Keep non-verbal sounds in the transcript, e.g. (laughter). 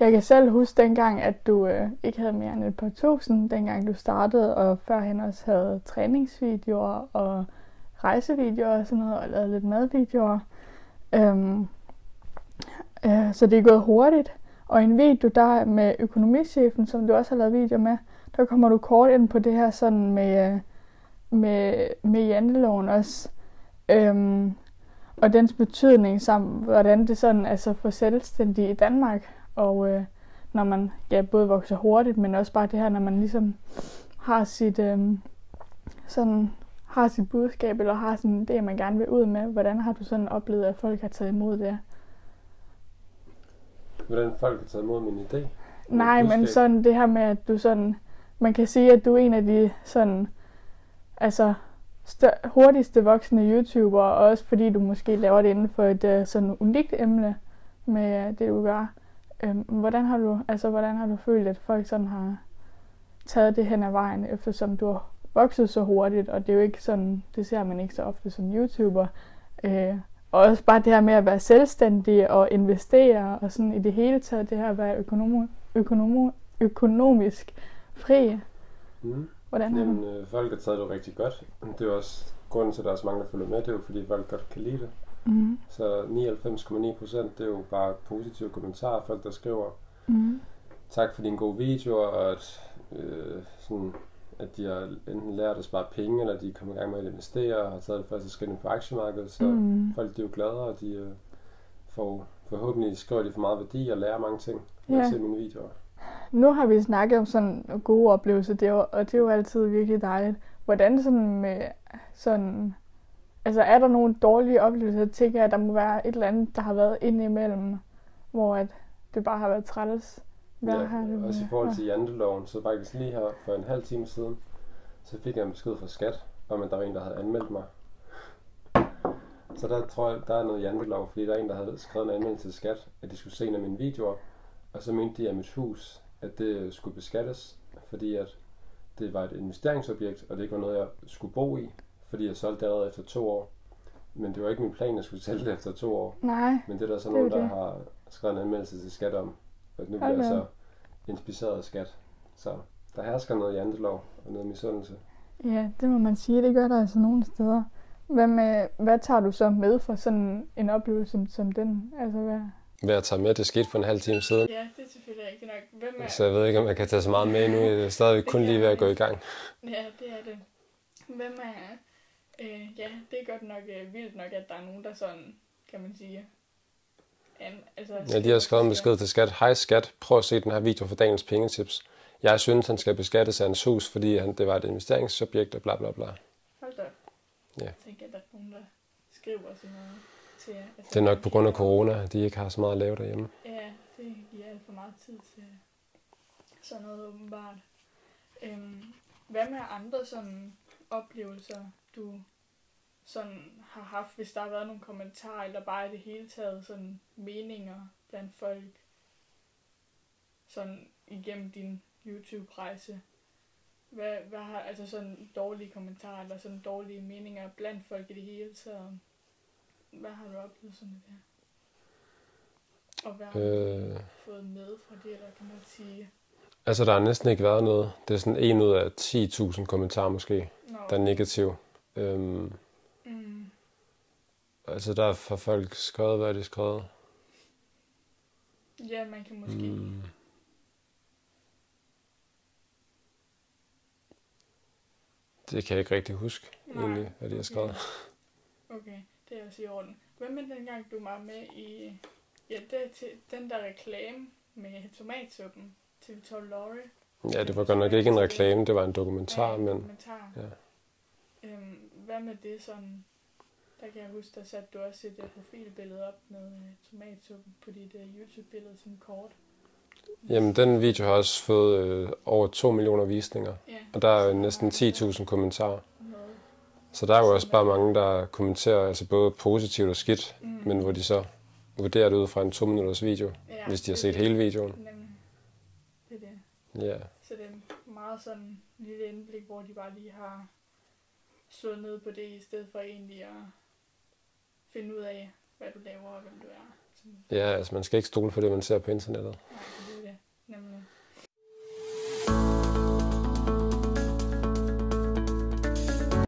Jeg kan selv huske dengang, at du øh, ikke havde mere end et par tusind, dengang du startede, og førhen også havde træningsvideoer og rejsevideoer og sådan noget, og lavede lidt madvideoer. Øhm, øh, så det er gået hurtigt. Og en video der med økonomichefen, som du også har lavet video med, der kommer du kort ind på det her sådan med, øh, med, med janteloven også. Øhm, og dens betydning, samt hvordan det sådan altså for selvstændige i Danmark, og øh, når man ja, både vokser hurtigt, men også bare det her, når man ligesom har sit, øh, sådan, har sit budskab, eller har sådan det, man gerne vil ud med. Hvordan har du sådan oplevet, at folk har taget imod det? Hvordan folk har taget imod min idé? Nej, men sådan det her med, at du sådan, man kan sige, at du er en af de sådan, altså stør- hurtigste voksne YouTuber, og også fordi du måske laver det inden for et uh, sådan unikt emne med uh, det, du gør. Øhm, hvordan har du, altså hvordan har du følt, at folk sådan har taget det hen ad vejen, eftersom du har vokset så hurtigt, og det er jo ikke sådan, det ser man ikke så ofte som YouTuber. Øh, og også bare det her med at være selvstændig og investere, og sådan i det hele taget, det her at være økonom, økonom, økonomisk fri. Mm. Hvordan har Jamen, du? øh, folk har taget det rigtig godt. Det er også grunden til, at der er så mange, der følger med. Det er jo, fordi folk godt kan lide det. Mm. Så 99,9 procent, det er jo bare positive kommentarer. Folk, der skriver, Mm. tak for din gode video, og at, øh, sådan, at de har enten lært at spare penge, eller de er kommet i gang med at investere, og har taget det første skridt på aktiemarkedet. Så Mm. folk de er jo glade, og de øh, får forhåbentlig skriver de for meget værdi og lærer mange ting ved Ja. at se mine videoer. Nu har vi snakket om sådan gode oplevelser, det er og det er jo altid virkelig dejligt. Hvordan sådan med sådan... Altså er der nogle dårlige oplevelser? Jeg tænker, at der må være et eller andet, der har været indimellem, hvor at det bare har været træls. Hvad ja, har det også i forhold til janteloven, så faktisk lige her for en halv time siden, så fik jeg en besked fra skat, om at der var en, der havde anmeldt mig. Så der tror jeg, der er noget jantelov, fordi der er en, der havde skrevet en anmeldelse til skat, at de skulle se en af mine videoer, og så mente de, at mit hus, at det skulle beskattes, fordi at det var et investeringsobjekt, og det ikke var noget, jeg skulle bo i, fordi jeg solgte det allerede efter to år. Men det var ikke min plan, at jeg skulle sælge det efter to år. Nej, Men det er der så er nogen, der det. har skrevet en anmeldelse til skat om. Og nu bliver jeg så op. inspiceret af skat. Så der hersker noget jantelov og noget misundelse. ja, det må man sige. Det gør der altså nogle steder. Hvad, med, hvad tager du så med for sådan en oplevelse som, som den? Altså, hvad? Hvad jeg tager med, det skete for en halv time siden. Ja, det er selvfølgelig rigtigt nok. Hvem Så jeg ved ikke, om jeg kan tage så meget med nu. Jeg er stadigvæk (laughs) kun lige ved at gå i gang. Ja, det er det. Hvem er... Øh, ja, det er godt nok øh, vildt nok, at der er nogen, der sådan, kan man sige... An, altså, Ja, de har skrevet en besked til skat. Hej skat, prøv at se den her video for dagens pengetips. Jeg synes, han skal beskattes af hans hus, fordi han, det var et investeringsobjekt og bla bla bla. Hold da. Ja. Jeg tænker, at der er nogen, der skriver sådan noget til. Altså, Det er nok på grund af corona, at de ikke har så meget at lave derhjemme. Ja, det giver alt for meget tid til sådan noget åbenbart. Øhm, hvad med andre sådan oplevelser, du sådan har haft, hvis der har været nogle kommentarer, eller bare i det hele taget sådan meninger blandt folk, sådan igennem din YouTube-rejse? Hvad, hvad har, altså sådan dårlige kommentarer, eller sådan dårlige meninger blandt folk i det hele taget? Hvad har du oplevet sådan det der? Og hvad har du Øh, fået med fra det, eller kan man sige? altså, der har næsten ikke været noget. Det er sådan en ud af 10.000 kommentarer måske, Nå, der er negativ. Øhm, mm, altså, der har folk skrevet, hvad de skrevet. ja, man kan måske... Mm. Det kan jeg ikke rigtig huske, Nej, egentlig, hvad de har skrevet. Okay, det er også i orden. Hvad med dengang, du var med i... Ja, det er til den der reklame med tomatsuppen til Victor Laurie. Ja, det var godt nok ikke en reklame, det var en dokumentar, men Dokumentar. ja. Hvad med det sådan... Der kan jeg huske, der satte du også et uh, profilbillede op med uh, tomatsuppen på dit uh, YouTube-billede som kort. Jamen, den video har også fået øh, over 2 millioner visninger, Ja, og der er jo næsten 10.000 kommentarer. noget. Så der er jo også bare mange, der kommenterer altså både positivt og skidt, Mm. men hvor de så vurderer det ud fra en 2 minutters video, ja, hvis de har set det. hele videoen. Nemlig. Det er det. Ja, Så det er meget sådan en lille indblik, hvor de bare lige har slået ned på det, i stedet for egentlig at finde ud af, hvad du laver og hvem du er. Ja altså man skal ikke stole på det, man ser på internettet. nej,